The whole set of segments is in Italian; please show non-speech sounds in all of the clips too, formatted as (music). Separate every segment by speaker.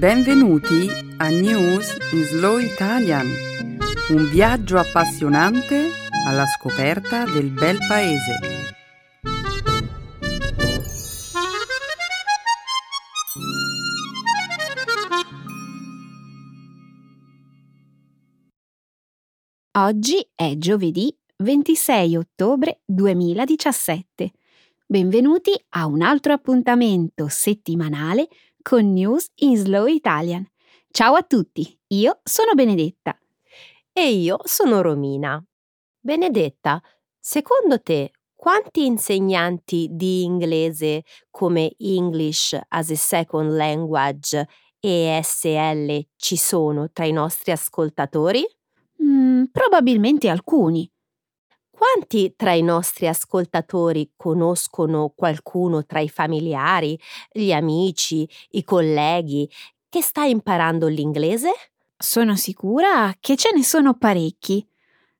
Speaker 1: Benvenuti a News in Slow Italian, un viaggio appassionante alla scoperta del bel paese.
Speaker 2: Oggi è giovedì 26 ottobre 2017. Benvenuti a un altro appuntamento settimanale con News in Slow Italian. Ciao a tutti, io sono Benedetta.
Speaker 3: E io sono Romina. Benedetta, secondo te quanti insegnanti di inglese come English as a Second Language ESL ci sono tra i nostri ascoltatori?
Speaker 2: Mm, probabilmente alcuni.
Speaker 3: Quanti tra i nostri ascoltatori conoscono qualcuno tra i familiari, gli amici, i colleghi che sta imparando l'inglese?
Speaker 2: Sono sicura che ce ne sono parecchi.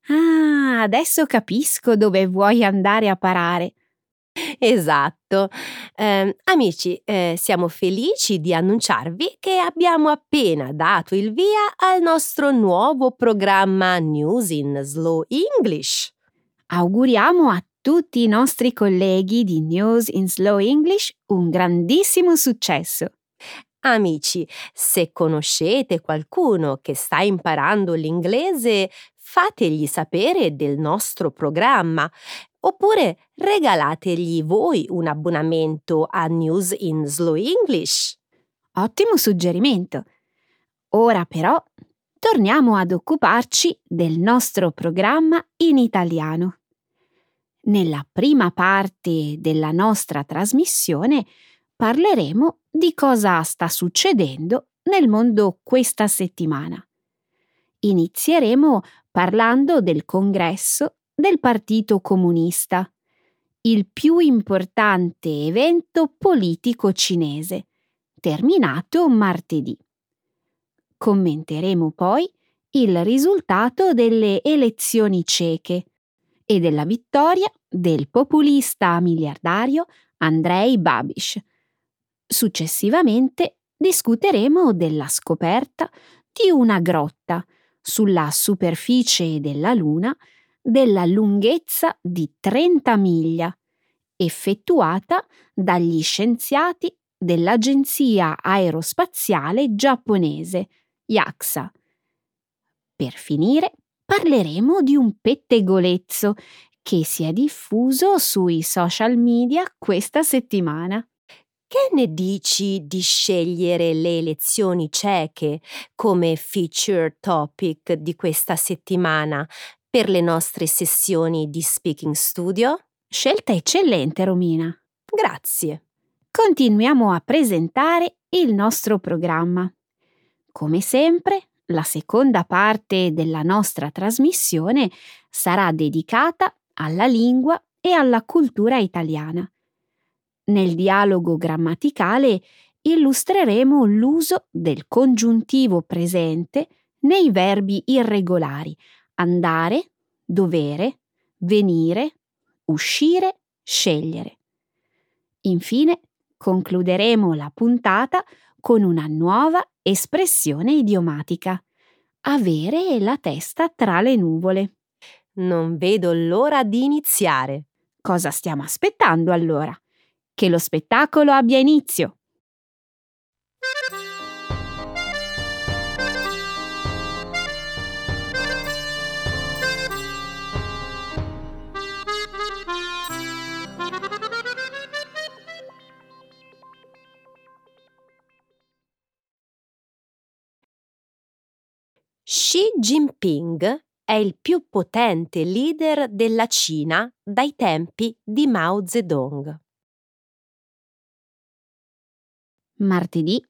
Speaker 2: Ah, adesso capisco dove vuoi andare a parare.
Speaker 3: Esatto. Eh, amici, eh, siamo felici di annunciarvi che abbiamo appena dato il via al nostro nuovo programma News in Slow English.
Speaker 2: Auguriamo a tutti i nostri colleghi di News in Slow English un grandissimo successo.
Speaker 3: Amici, se conoscete qualcuno che sta imparando l'inglese, fategli sapere del nostro programma oppure regalategli voi un abbonamento a News in Slow English.
Speaker 2: Ottimo suggerimento. Ora però torniamo ad occuparci del nostro programma in italiano. Nella prima parte della nostra trasmissione parleremo di cosa sta succedendo nel mondo questa settimana. Inizieremo parlando del congresso del Partito Comunista, il più importante evento politico cinese, terminato martedì. Commenteremo poi il risultato delle elezioni ceche e della vittoria del populista miliardario Andrei Babiš. Successivamente discuteremo della scoperta di una grotta sulla superficie della Luna della lunghezza di 30 miglia, effettuata dagli scienziati dell'Agenzia Aerospaziale Giapponese, JAXA. Per finire, parleremo di un pettegolezzo che si è diffuso sui social media questa settimana.
Speaker 3: Che ne dici di scegliere le elezioni ceche come feature topic di questa settimana per le nostre sessioni di Speaking Studio?
Speaker 2: Scelta eccellente, Romina.
Speaker 3: Grazie.
Speaker 2: Continuiamo a presentare il nostro programma. Come sempre, la seconda parte della nostra trasmissione sarà dedicata alla lingua e alla cultura italiana. Nel dialogo grammaticale illustreremo l'uso del congiuntivo presente nei verbi irregolari andare, dovere, venire, uscire, scegliere. Infine, concluderemo la puntata con una nuova espressione idiomatica. Avere la testa tra le nuvole.
Speaker 3: Non vedo l'ora di iniziare.
Speaker 2: Cosa stiamo aspettando allora? Che lo spettacolo abbia inizio.
Speaker 3: Xi Jinping è il più potente leader della Cina dai tempi di Mao Zedong.
Speaker 2: Martedì,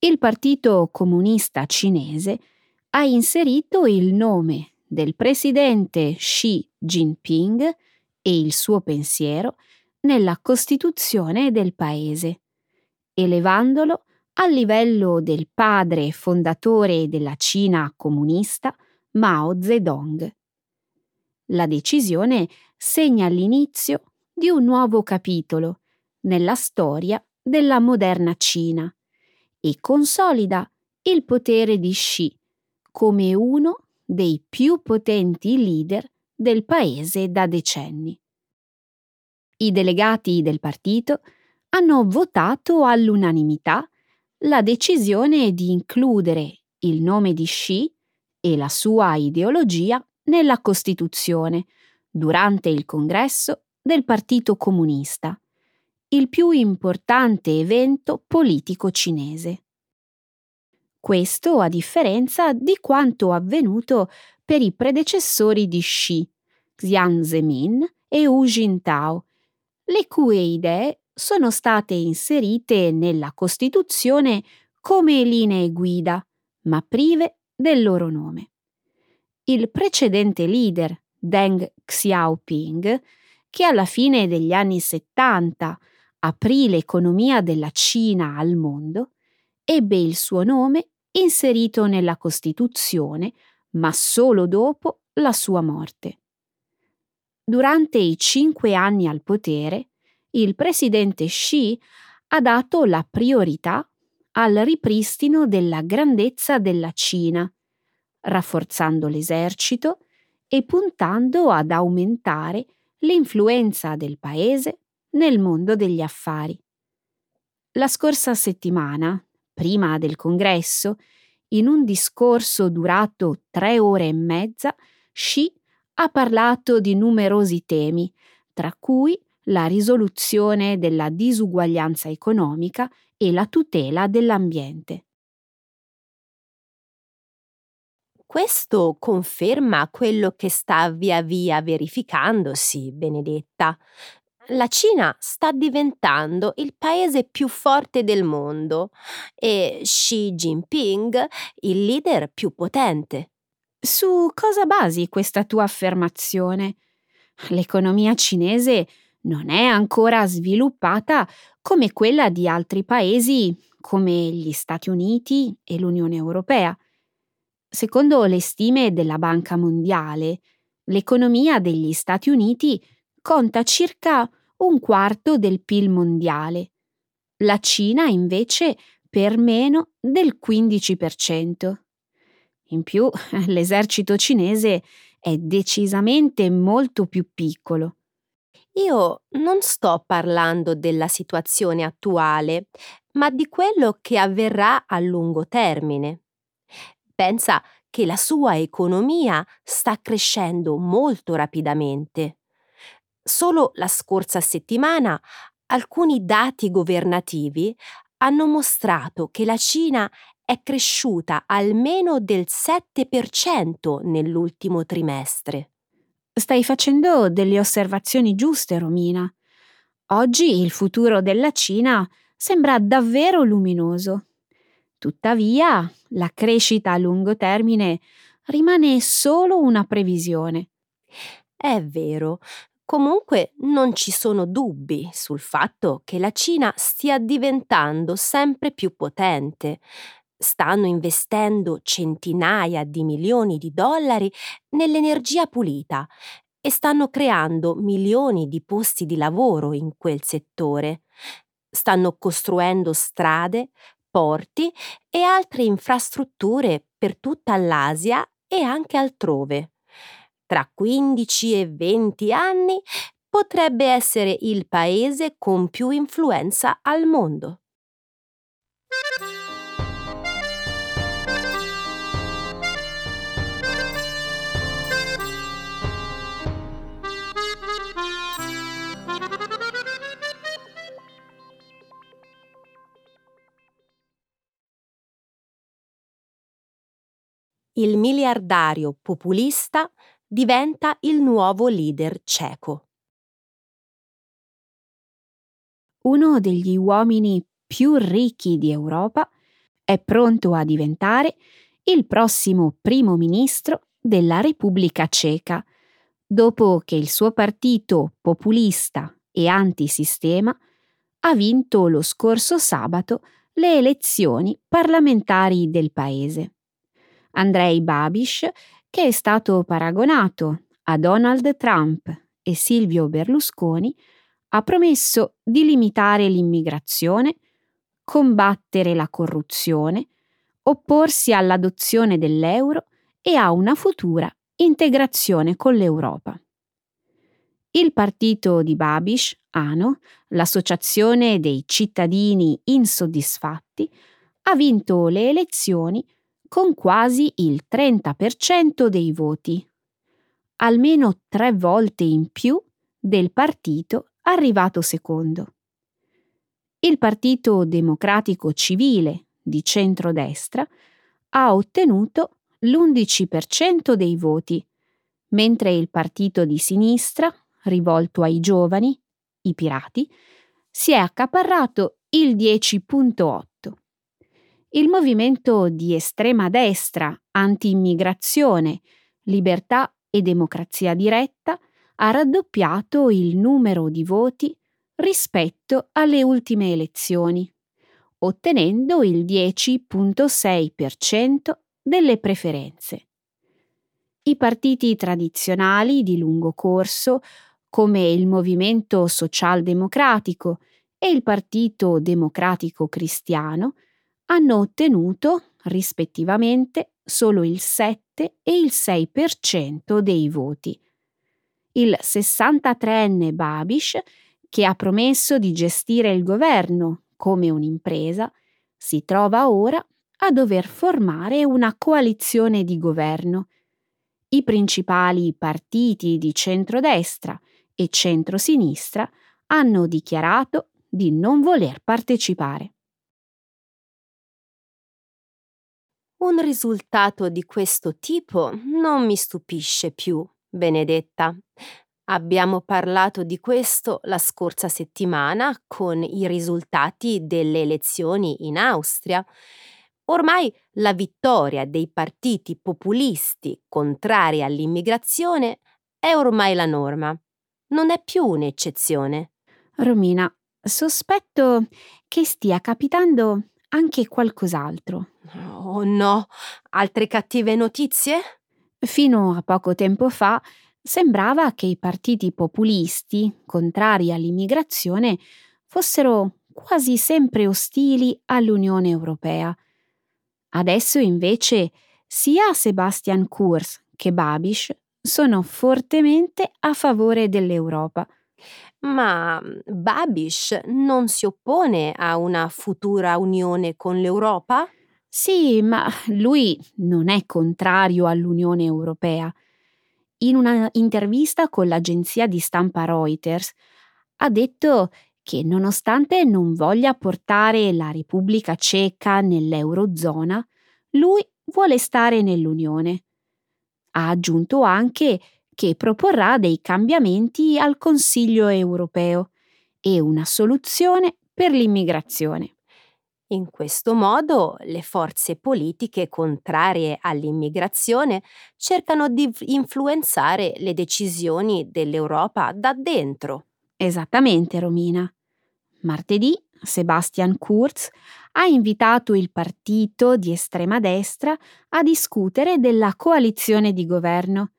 Speaker 2: il Partito Comunista Cinese ha inserito il nome del presidente Xi Jinping e il suo pensiero nella Costituzione del paese, elevandolo a livello del padre fondatore della Cina comunista, Mao Zedong. La decisione segna l'inizio di un nuovo capitolo nella storia della moderna Cina e consolida il potere di Xi come uno dei più potenti leader del paese da decenni. I delegati del partito hanno votato all'unanimità la decisione di includere il nome di Xi e la sua ideologia nella Costituzione durante il congresso del Partito Comunista, il più importante evento politico cinese. Questo a differenza di quanto avvenuto per i predecessori di Xi, Jiang Zemin e Hu Jintao, le cui idee sono state inserite nella Costituzione come linee guida, ma prive del loro nome. Il precedente leader, Deng Xiaoping, che alla fine degli anni 70 aprì l'economia della Cina al mondo, ebbe il suo nome inserito nella Costituzione, ma solo dopo la sua morte. Durante i cinque anni al potere, il presidente Xi ha dato la priorità al ripristino della grandezza della Cina, rafforzando l'esercito e puntando ad aumentare l'influenza del paese nel mondo degli affari. La scorsa settimana, prima del congresso, in un discorso durato tre ore e mezza, Xi ha parlato di numerosi temi, tra cui la risoluzione della disuguaglianza economica e la tutela dell'ambiente.
Speaker 3: Questo conferma quello che sta via via verificandosi, Benedetta. La Cina sta diventando il paese più forte del mondo e Xi Jinping il leader più potente.
Speaker 2: Su cosa basi questa tua affermazione? L'economia cinese non è ancora sviluppata come quella di altri paesi come gli Stati Uniti e l'Unione Europea. Secondo le stime della Banca Mondiale, l'economia degli Stati Uniti conta circa un quarto del PIL mondiale. La Cina invece per meno del 15%. In più, (laughs) l'esercito cinese è decisamente molto più piccolo.
Speaker 3: Io non sto parlando della situazione attuale, ma di quello che avverrà a lungo termine pensa che la sua economia sta crescendo molto rapidamente. Solo la scorsa settimana alcuni dati governativi hanno mostrato che la Cina è cresciuta almeno del 7% nell'ultimo trimestre.
Speaker 2: Stai facendo delle osservazioni giuste, Romina. Oggi il futuro della Cina sembra davvero luminoso. Tuttavia, la crescita a lungo termine rimane solo una previsione.
Speaker 3: È vero. Comunque non ci sono dubbi sul fatto che la Cina stia diventando sempre più potente. Stanno investendo centinaia di milioni di dollari nell'energia pulita e stanno creando milioni di posti di lavoro in quel settore. Stanno costruendo strade, porti e altre infrastrutture per tutta l'Asia e anche altrove. Tra 15 e 20 anni potrebbe essere il paese con più influenza al mondo. Il miliardario populista diventa il nuovo leader ceco.
Speaker 2: Uno degli uomini più ricchi di Europa è pronto a diventare il prossimo primo ministro della Repubblica Ceca, dopo che il suo partito populista e antisistema ha vinto lo scorso sabato le elezioni parlamentari del paese. Andrei Babiš, che è stato paragonato a Donald Trump e Silvio Berlusconi, ha promesso di limitare l'immigrazione, combattere la corruzione, opporsi all'adozione dell'euro e a una futura integrazione con l'Europa. Il partito di Babish, ANO, l'associazione dei cittadini insoddisfatti, ha vinto le elezioni con quasi il 30% dei voti, almeno tre volte in più del partito arrivato secondo. Il Partito Democratico Civile di centrodestra ha ottenuto l'11% dei voti, mentre il partito di sinistra, rivolto ai giovani, i pirati, si è accaparrato il 10.8. Il movimento di estrema destra, anti-immigrazione, libertà e democrazia diretta ha raddoppiato il numero di voti rispetto alle ultime elezioni, ottenendo il 10.6% delle preferenze. I partiti tradizionali di lungo corso, come il Movimento Socialdemocratico e il Partito Democratico Cristiano, hanno ottenuto, rispettivamente, solo il 7 e il 6% dei voti. Il 63enne Babish, che ha promesso di gestire il governo come un'impresa, si trova ora a dover formare una coalizione di governo. I principali partiti di centrodestra e centrosinistra hanno dichiarato di non voler partecipare.
Speaker 3: Un risultato di questo tipo non mi stupisce più, Benedetta. Abbiamo parlato di questo la scorsa settimana con i risultati delle elezioni in Austria. Ormai la vittoria dei partiti populisti contrari all'immigrazione è ormai la norma. Non è più un'eccezione.
Speaker 2: Romina, sospetto che stia capitando anche qualcos'altro.
Speaker 3: Oh no, altre cattive notizie?
Speaker 2: Fino a poco tempo fa sembrava che i partiti populisti, contrari all'immigrazione, fossero quasi sempre ostili all'Unione Europea. Adesso invece sia Sebastian Kurz che Babiš sono fortemente a favore dell'Europa.
Speaker 3: Ma mm, Babiš non si oppone a una futura unione con l'Europa?
Speaker 2: Sì, ma lui non è contrario all'Unione Europea. In una intervista con l'agenzia di stampa Reuters ha detto che nonostante non voglia portare la Repubblica Ceca nell'Eurozona, lui vuole stare nell'Unione. Ha aggiunto anche che proporrà dei cambiamenti al Consiglio europeo e una soluzione per l'immigrazione.
Speaker 3: In questo modo le forze politiche contrarie all'immigrazione cercano di influenzare le decisioni dell'Europa da dentro.
Speaker 2: Esattamente, Romina. Martedì Sebastian Kurz ha invitato il partito di estrema destra a discutere della coalizione di governo.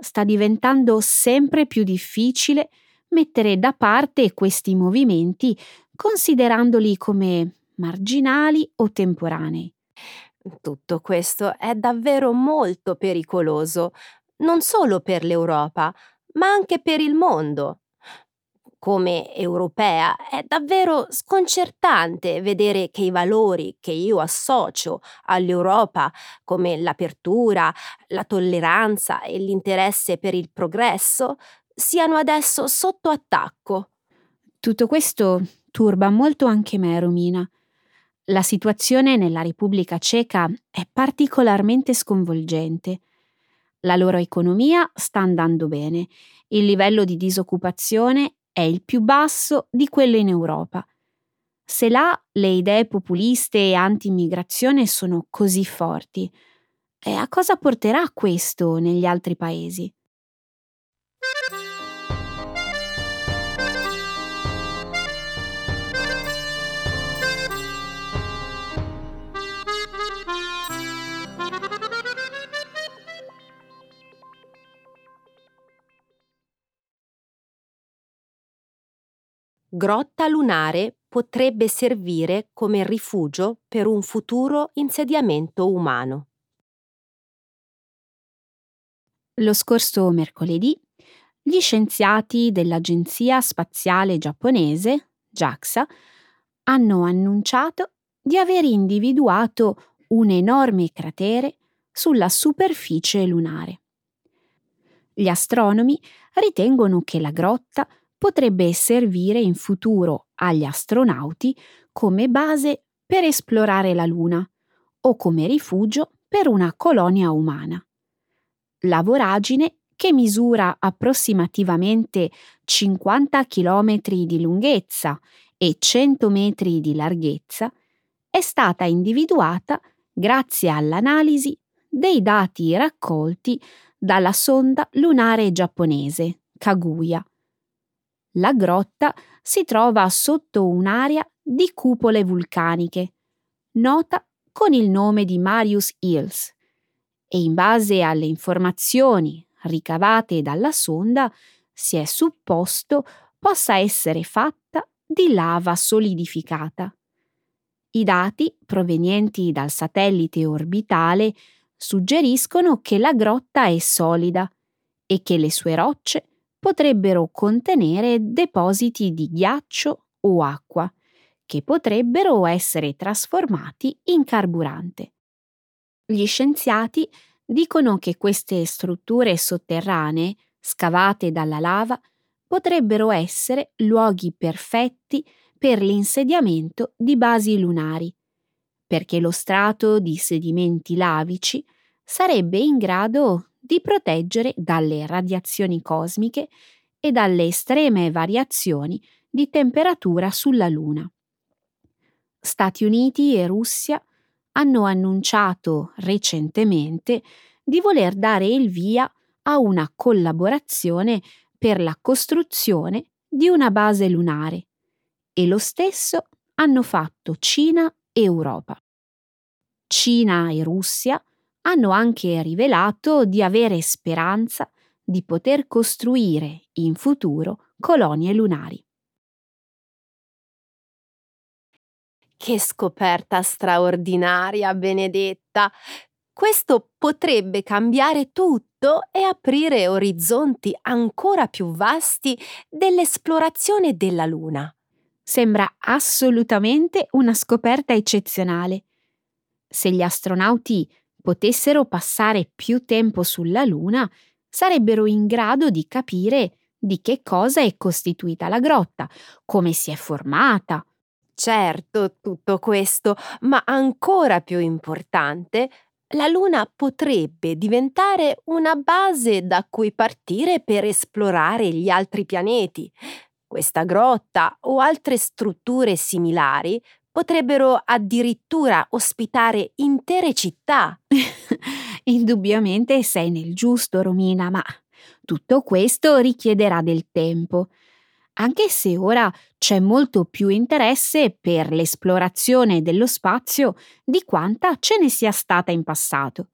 Speaker 2: Sta diventando sempre più difficile mettere da parte questi movimenti considerandoli come marginali o temporanei.
Speaker 3: Tutto questo è davvero molto pericoloso, non solo per l'Europa, ma anche per il mondo come europea è davvero sconcertante vedere che i valori che io associo all'Europa, come l'apertura, la tolleranza e l'interesse per il progresso, siano adesso sotto attacco.
Speaker 2: Tutto questo turba molto anche me, Romina. La situazione nella Repubblica Ceca è particolarmente sconvolgente. La loro economia sta andando bene, il livello di disoccupazione è il più basso di quello in Europa. Se là le idee populiste e anti-immigrazione sono così forti, e a cosa porterà questo negli altri paesi?
Speaker 3: Grotta lunare potrebbe servire come rifugio per un futuro insediamento umano.
Speaker 2: Lo scorso mercoledì, gli scienziati dell'Agenzia Spaziale Giapponese, JAXA, hanno annunciato di aver individuato un enorme cratere sulla superficie lunare. Gli astronomi ritengono che la grotta potrebbe servire in futuro agli astronauti come base per esplorare la Luna o come rifugio per una colonia umana. La voragine, che misura approssimativamente 50 km di lunghezza e 100 metri di larghezza, è stata individuata grazie all'analisi dei dati raccolti dalla sonda lunare giapponese Kaguya. La grotta si trova sotto un'area di cupole vulcaniche, nota con il nome di Marius Hills, e in base alle informazioni ricavate dalla sonda si è supposto possa essere fatta di lava solidificata. I dati provenienti dal satellite orbitale suggeriscono che la grotta è solida e che le sue rocce potrebbero contenere depositi di ghiaccio o acqua, che potrebbero essere trasformati in carburante. Gli scienziati dicono che queste strutture sotterranee, scavate dalla lava, potrebbero essere luoghi perfetti per l'insediamento di basi lunari, perché lo strato di sedimenti lavici sarebbe in grado di proteggere dalle radiazioni cosmiche e dalle estreme variazioni di temperatura sulla Luna. Stati Uniti e Russia hanno annunciato recentemente di voler dare il via a una collaborazione per la costruzione di una base lunare e lo stesso hanno fatto Cina e Europa. Cina e Russia hanno anche rivelato di avere speranza di poter costruire in futuro colonie lunari.
Speaker 3: Che scoperta straordinaria, Benedetta! Questo potrebbe cambiare tutto e aprire orizzonti ancora più vasti dell'esplorazione della Luna.
Speaker 2: Sembra assolutamente una scoperta eccezionale. Se gli astronauti potessero passare più tempo sulla Luna, sarebbero in grado di capire di che cosa è costituita la grotta, come si è formata.
Speaker 3: Certo, tutto questo, ma ancora più importante, la Luna potrebbe diventare una base da cui partire per esplorare gli altri pianeti. Questa grotta o altre strutture similari potrebbero addirittura ospitare intere città. (laughs)
Speaker 2: Indubbiamente sei nel giusto, Romina, ma tutto questo richiederà del tempo. Anche se ora c'è molto più interesse per l'esplorazione dello spazio di quanta ce ne sia stata in passato.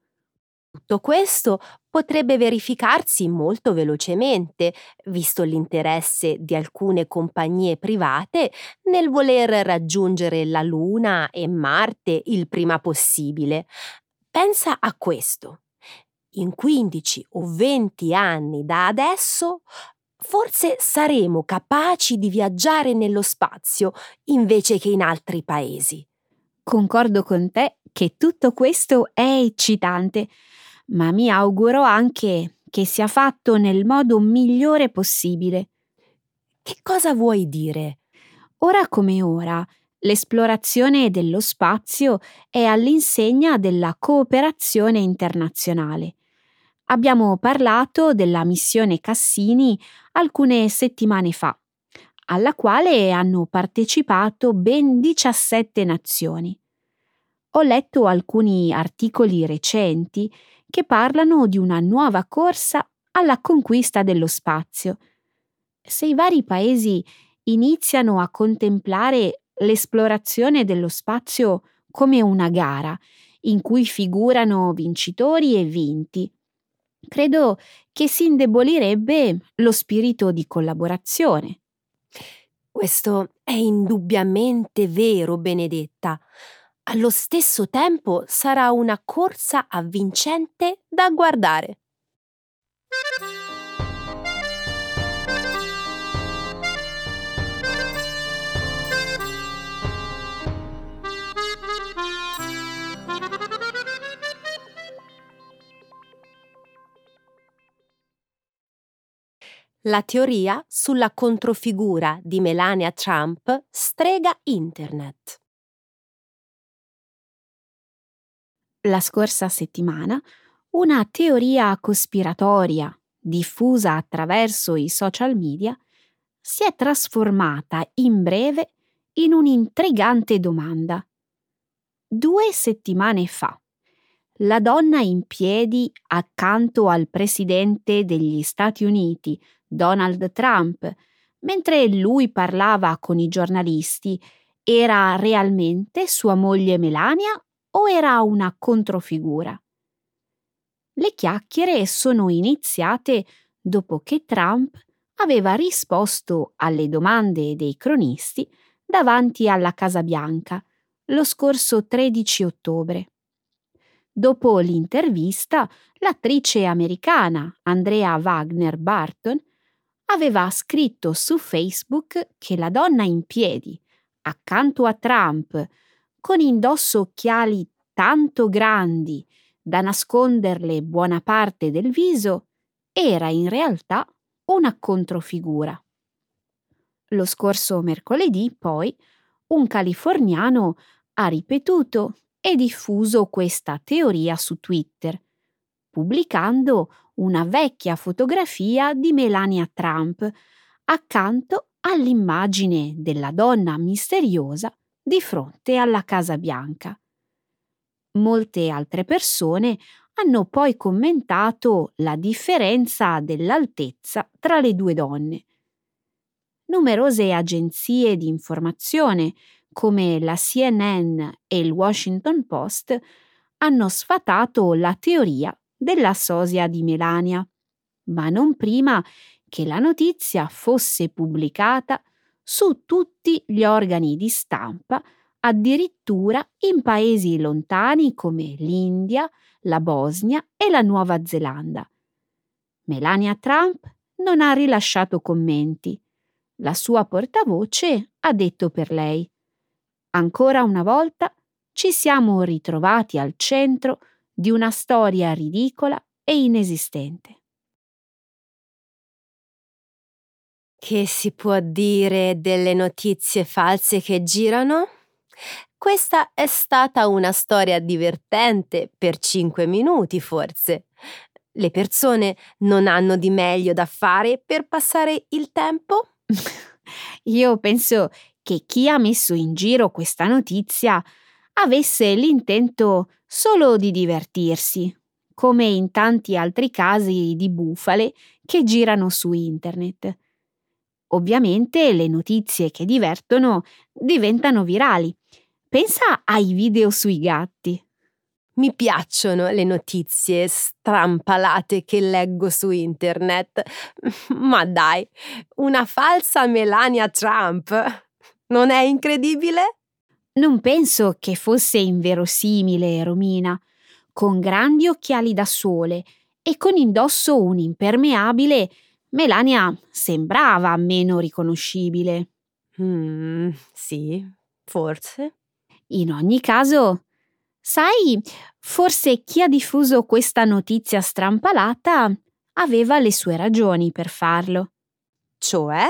Speaker 3: Tutto questo potrebbe verificarsi molto velocemente, visto l'interesse di alcune compagnie private nel voler raggiungere la Luna e Marte il prima possibile. Pensa a questo. In 15 o 20 anni da adesso, forse saremo capaci di viaggiare nello spazio invece che in altri paesi.
Speaker 2: Concordo con te che tutto questo è eccitante ma mi auguro anche che sia fatto nel modo migliore possibile.
Speaker 3: Che cosa vuoi dire?
Speaker 2: Ora come ora, l'esplorazione dello spazio è all'insegna della cooperazione internazionale. Abbiamo parlato della missione Cassini alcune settimane fa, alla quale hanno partecipato ben 17 nazioni. Ho letto alcuni articoli recenti che parlano di una nuova corsa alla conquista dello spazio. Se i vari paesi iniziano a contemplare l'esplorazione dello spazio come una gara in cui figurano vincitori e vinti, credo che si indebolirebbe lo spirito di collaborazione.
Speaker 3: Questo è indubbiamente vero, Benedetta. Allo stesso tempo sarà una corsa avvincente da guardare. La teoria sulla controfigura di Melania Trump strega Internet.
Speaker 2: La scorsa settimana una teoria cospiratoria diffusa attraverso i social media si è trasformata in breve in un'intrigante domanda. Due settimane fa, la donna in piedi accanto al presidente degli Stati Uniti, Donald Trump, mentre lui parlava con i giornalisti, era realmente sua moglie Melania o era una controfigura? Le chiacchiere sono iniziate dopo che Trump aveva risposto alle domande dei cronisti davanti alla Casa Bianca lo scorso 13 ottobre. Dopo l'intervista, l'attrice americana Andrea Wagner Barton aveva scritto su Facebook che la donna in piedi, accanto a Trump, con indosso occhiali tanto grandi da nasconderle buona parte del viso, era in realtà una controfigura. Lo scorso mercoledì, poi, un californiano ha ripetuto e diffuso questa teoria su Twitter, pubblicando una vecchia fotografia di Melania Trump accanto all'immagine della donna misteriosa di fronte alla Casa Bianca. Molte altre persone hanno poi commentato la differenza dell'altezza tra le due donne. Numerose agenzie di informazione, come la CNN e il Washington Post, hanno sfatato la teoria della sosia di Melania, ma non prima che la notizia fosse pubblicata su tutti gli organi di stampa, addirittura in paesi lontani come l'India, la Bosnia e la Nuova Zelanda. Melania Trump non ha rilasciato commenti. La sua portavoce ha detto per lei. Ancora una volta ci siamo ritrovati al centro di una storia ridicola e inesistente.
Speaker 3: Che si può dire delle notizie false che girano? Questa è stata una storia divertente per cinque minuti, forse. Le persone non hanno di meglio da fare per passare il tempo? (laughs)
Speaker 2: Io penso che chi ha messo in giro questa notizia avesse l'intento solo di divertirsi, come in tanti altri casi di bufale che girano su internet. Ovviamente le notizie che divertono diventano virali. Pensa ai video sui gatti.
Speaker 3: Mi piacciono le notizie strampalate che leggo su internet. (laughs) Ma dai, una falsa Melania Trump. Non è incredibile?
Speaker 2: Non penso che fosse inverosimile, Romina, con grandi occhiali da sole e con indosso un impermeabile, Melania sembrava meno riconoscibile.
Speaker 3: Mm, sì, forse.
Speaker 2: In ogni caso, sai, forse chi ha diffuso questa notizia strampalata aveva le sue ragioni per farlo.
Speaker 3: Cioè?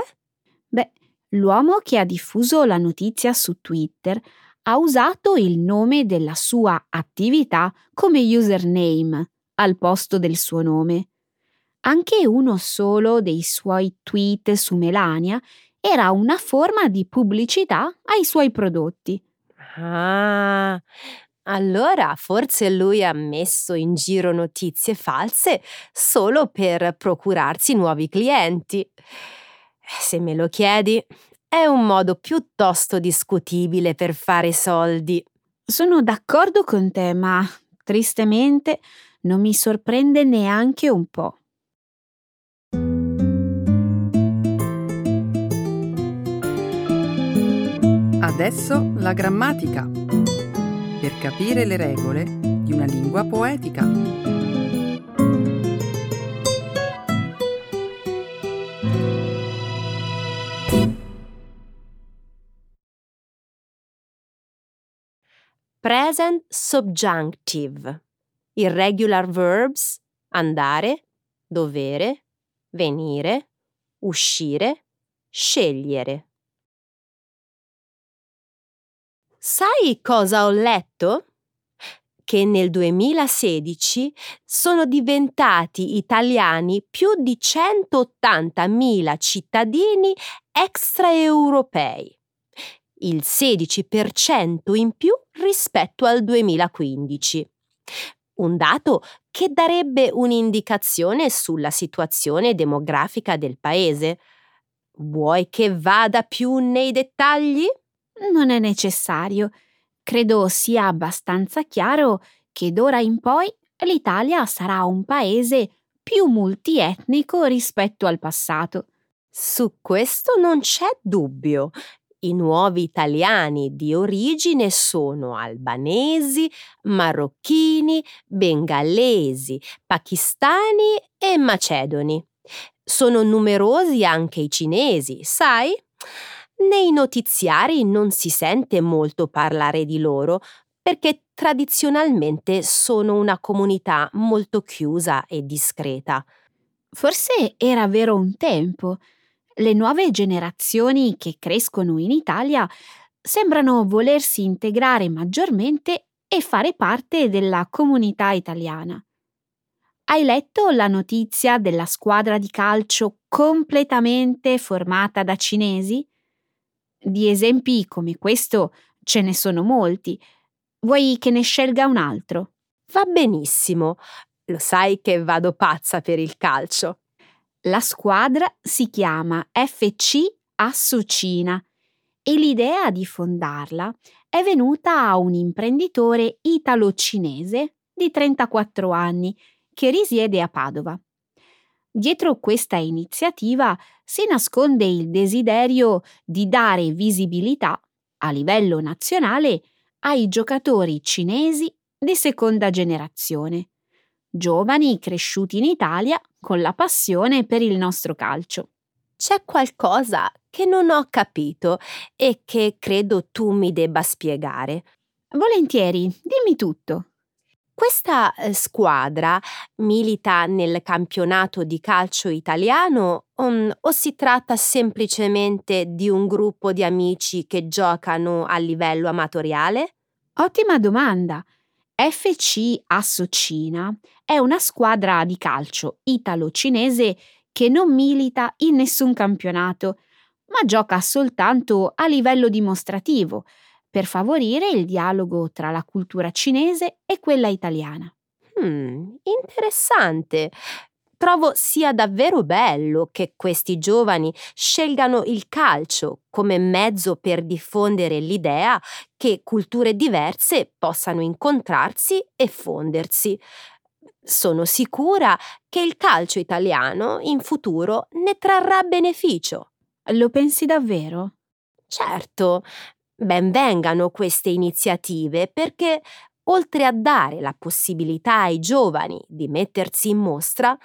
Speaker 2: Beh, L'uomo che ha diffuso la notizia su Twitter ha usato il nome della sua attività come username al posto del suo nome. Anche uno solo dei suoi tweet su Melania era una forma di pubblicità ai suoi prodotti.
Speaker 3: Ah, allora forse lui ha messo in giro notizie false solo per procurarsi nuovi clienti. Se me lo chiedi, è un modo piuttosto discutibile per fare soldi.
Speaker 2: Sono d'accordo con te, ma tristemente non mi sorprende neanche un po'.
Speaker 1: Adesso la grammatica, per capire le regole di una lingua poetica.
Speaker 3: Present subjunctive. Irregular verbs andare, dovere, venire, uscire, scegliere. Sai cosa ho letto? Che nel 2016 sono diventati italiani più di 180.000 cittadini extraeuropei, il 16% in più rispetto al 2015. Un dato che darebbe un'indicazione sulla situazione demografica del paese. Vuoi che vada più nei dettagli?
Speaker 2: Non è necessario. Credo sia abbastanza chiaro che d'ora in poi l'Italia sarà un paese più multietnico rispetto al passato.
Speaker 3: Su questo non c'è dubbio. I nuovi italiani di origine sono albanesi, marocchini, bengalesi, pakistani e macedoni. Sono numerosi anche i cinesi, sai? Nei notiziari non si sente molto parlare di loro perché tradizionalmente sono una comunità molto chiusa e discreta.
Speaker 2: Forse era vero un tempo. Le nuove generazioni che crescono in Italia sembrano volersi integrare maggiormente e fare parte della comunità italiana. Hai letto la notizia della squadra di calcio completamente formata da cinesi? Di esempi come questo ce ne sono molti. Vuoi che ne scelga un altro?
Speaker 3: Va benissimo. Lo sai che vado pazza per il calcio.
Speaker 2: La squadra si chiama FC Assucina e l'idea di fondarla è venuta a un imprenditore italo-cinese di 34 anni che risiede a Padova. Dietro questa iniziativa si nasconde il desiderio di dare visibilità a livello nazionale ai giocatori cinesi di seconda generazione, giovani cresciuti in Italia con la passione per il nostro calcio.
Speaker 3: C'è qualcosa che non ho capito e che credo tu mi debba spiegare.
Speaker 2: Volentieri, dimmi tutto.
Speaker 3: Questa eh, squadra milita nel campionato di calcio italiano um, o si tratta semplicemente di un gruppo di amici che giocano a livello amatoriale?
Speaker 2: Ottima domanda. FC Associna è una squadra di calcio italo-cinese che non milita in nessun campionato, ma gioca soltanto a livello dimostrativo, per favorire il dialogo tra la cultura cinese e quella italiana.
Speaker 3: Hmm, interessante. Trovo sia davvero bello che questi giovani scelgano il calcio come mezzo per diffondere l'idea che culture diverse possano incontrarsi e fondersi. Sono sicura che il calcio italiano in futuro ne trarrà beneficio.
Speaker 2: Lo pensi davvero?
Speaker 3: Certo, benvengano queste iniziative perché oltre a dare la possibilità ai giovani di mettersi in mostra,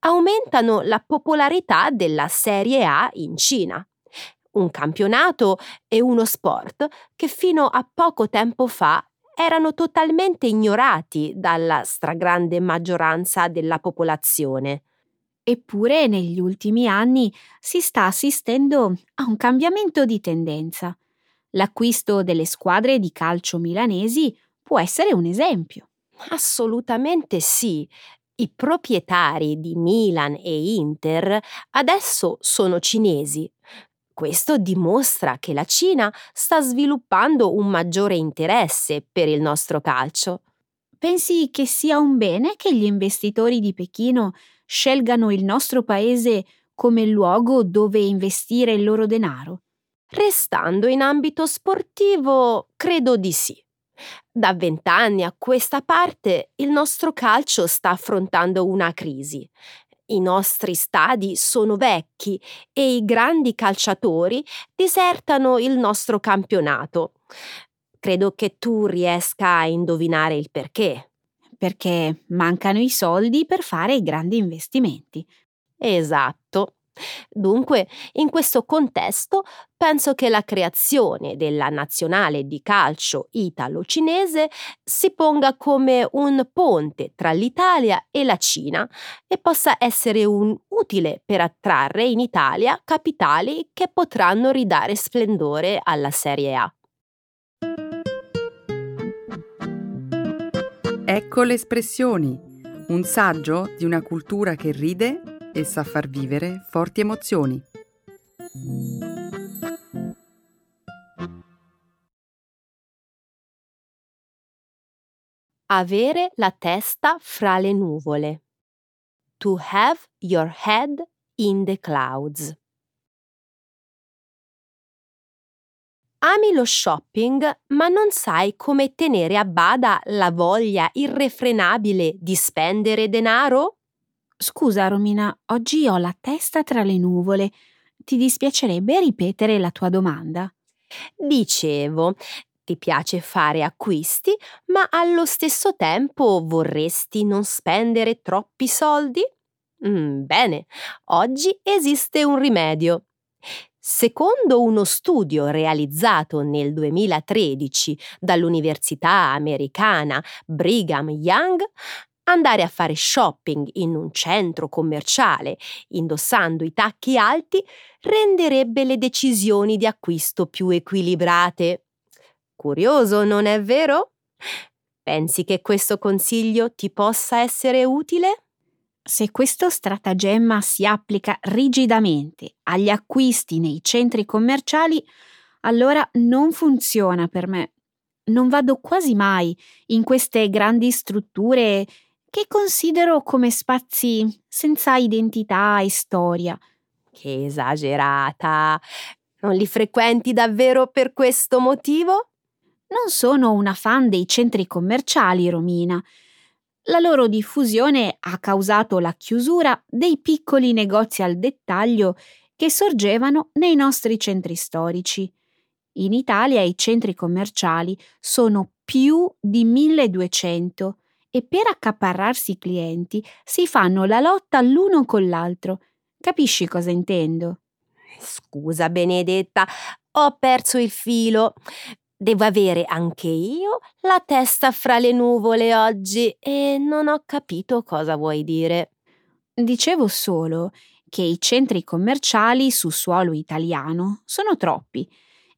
Speaker 3: aumentano la popolarità della Serie A in Cina. Un campionato e uno sport che fino a poco tempo fa erano totalmente ignorati dalla stragrande maggioranza della popolazione.
Speaker 2: Eppure negli ultimi anni si sta assistendo a un cambiamento di tendenza. L'acquisto delle squadre di calcio milanesi può essere un esempio.
Speaker 3: Assolutamente sì. I proprietari di Milan e Inter adesso sono cinesi. Questo dimostra che la Cina sta sviluppando un maggiore interesse per il nostro calcio.
Speaker 2: Pensi che sia un bene che gli investitori di Pechino scelgano il nostro paese come luogo dove investire il loro denaro?
Speaker 3: Restando in ambito sportivo, credo di sì. Da vent'anni a questa parte il nostro calcio sta affrontando una crisi. i nostri stadi sono vecchi e i grandi calciatori disertano il nostro campionato. Credo che tu riesca a indovinare il perché.
Speaker 2: Perché mancano i soldi per fare i grandi investimenti.
Speaker 3: Esatto. Dunque, in questo contesto, penso che la creazione della nazionale di calcio italo-cinese si ponga come un ponte tra l'Italia e la Cina e possa essere un utile per attrarre in Italia capitali che potranno ridare splendore alla Serie A.
Speaker 1: Ecco le espressioni, un saggio di una cultura che ride e sa far vivere forti emozioni.
Speaker 3: Avere la testa fra le nuvole. To have your head in the clouds. Ami lo shopping, ma non sai come tenere a bada la voglia irrefrenabile di spendere denaro?
Speaker 2: Scusa Romina, oggi ho la testa tra le nuvole. Ti dispiacerebbe ripetere la tua domanda?
Speaker 3: Dicevo, ti piace fare acquisti, ma allo stesso tempo vorresti non spendere troppi soldi? Mm, bene, oggi esiste un rimedio. Secondo uno studio realizzato nel 2013 dall'Università americana Brigham Young, andare a fare shopping in un centro commerciale indossando i tacchi alti renderebbe le decisioni di acquisto più equilibrate. Curioso, non è vero? Pensi che questo consiglio ti possa essere utile?
Speaker 2: Se questo stratagemma si applica rigidamente agli acquisti nei centri commerciali, allora non funziona per me. Non vado quasi mai in queste grandi strutture che considero come spazi senza identità e storia.
Speaker 3: Che esagerata! Non li frequenti davvero per questo motivo?
Speaker 2: Non sono una fan dei centri commerciali, Romina. La loro diffusione ha causato la chiusura dei piccoli negozi al dettaglio che sorgevano nei nostri centri storici. In Italia i centri commerciali sono più di 1200 e per accaparrarsi i clienti si fanno la lotta l'uno con l'altro. Capisci cosa intendo?
Speaker 3: Scusa, Benedetta, ho perso il filo. Devo avere anche io la testa fra le nuvole oggi e non ho capito cosa vuoi dire.
Speaker 2: Dicevo solo che i centri commerciali su suolo italiano sono troppi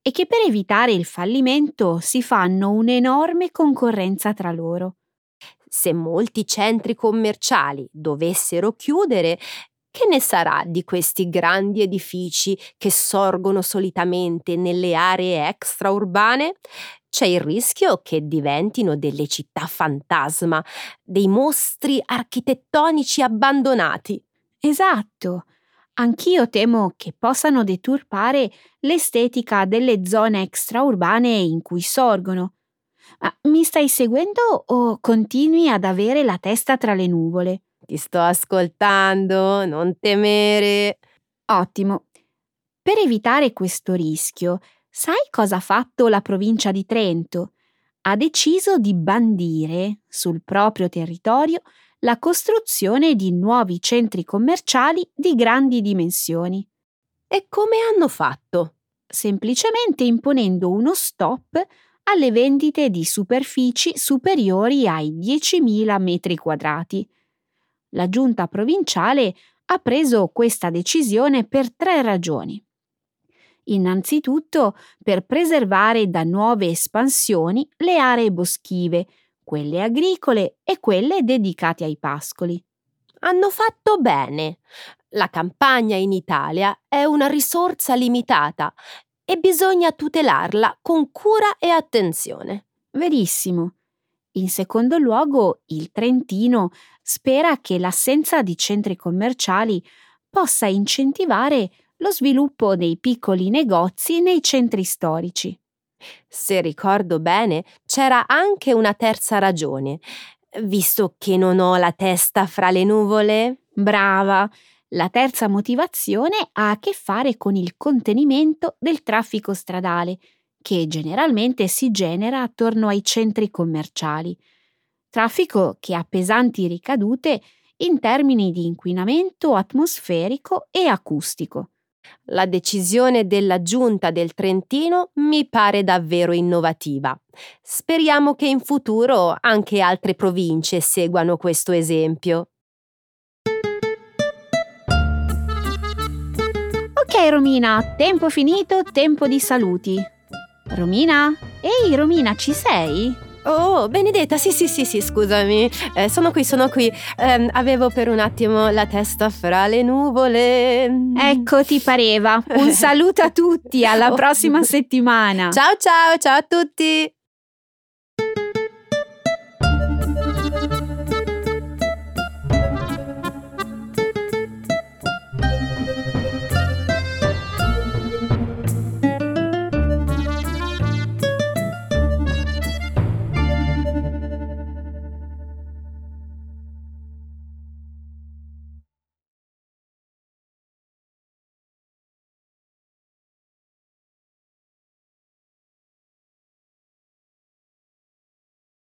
Speaker 2: e che per evitare il fallimento si fanno un'enorme concorrenza tra loro.
Speaker 3: Se molti centri commerciali dovessero chiudere, che ne sarà di questi grandi edifici che sorgono solitamente nelle aree extraurbane? C'è il rischio che diventino delle città fantasma, dei mostri architettonici abbandonati.
Speaker 2: Esatto. Anch'io temo che possano deturpare l'estetica delle zone extraurbane in cui sorgono. Ma mi stai seguendo o continui ad avere la testa tra le nuvole?
Speaker 3: Ti sto ascoltando, non temere.
Speaker 2: Ottimo. Per evitare questo rischio, sai cosa ha fatto la provincia di Trento? Ha deciso di bandire sul proprio territorio la costruzione di nuovi centri commerciali di grandi dimensioni.
Speaker 3: E come hanno fatto?
Speaker 2: Semplicemente imponendo uno stop alle vendite di superfici superiori ai 10.000 metri quadrati. La giunta provinciale ha preso questa decisione per tre ragioni. Innanzitutto per preservare da nuove espansioni le aree boschive, quelle agricole e quelle dedicate ai pascoli.
Speaker 3: Hanno fatto bene. La campagna in Italia è una risorsa limitata e bisogna tutelarla con cura e attenzione.
Speaker 2: Verissimo. In secondo luogo, il Trentino spera che l'assenza di centri commerciali possa incentivare lo sviluppo dei piccoli negozi nei centri storici.
Speaker 3: Se ricordo bene, c'era anche una terza ragione. Visto che non ho la testa fra le nuvole,
Speaker 2: Brava! La terza motivazione ha a che fare con il contenimento del traffico stradale, che generalmente si genera attorno ai centri commerciali. Traffico che ha pesanti ricadute in termini di inquinamento atmosferico e acustico.
Speaker 3: La decisione della Giunta del Trentino mi pare davvero innovativa. Speriamo che in futuro anche altre province seguano questo esempio.
Speaker 2: Ok Romina, tempo finito, tempo di saluti. Romina? Ehi Romina, ci sei?
Speaker 3: Oh, Benedetta, sì, sì, sì, sì, scusami. Eh, sono qui, sono qui. Eh, avevo per un attimo la testa fra le nuvole.
Speaker 2: Ecco, ti pareva. Un saluto a tutti, alla (laughs) prossima settimana.
Speaker 3: Ciao, ciao, ciao a tutti.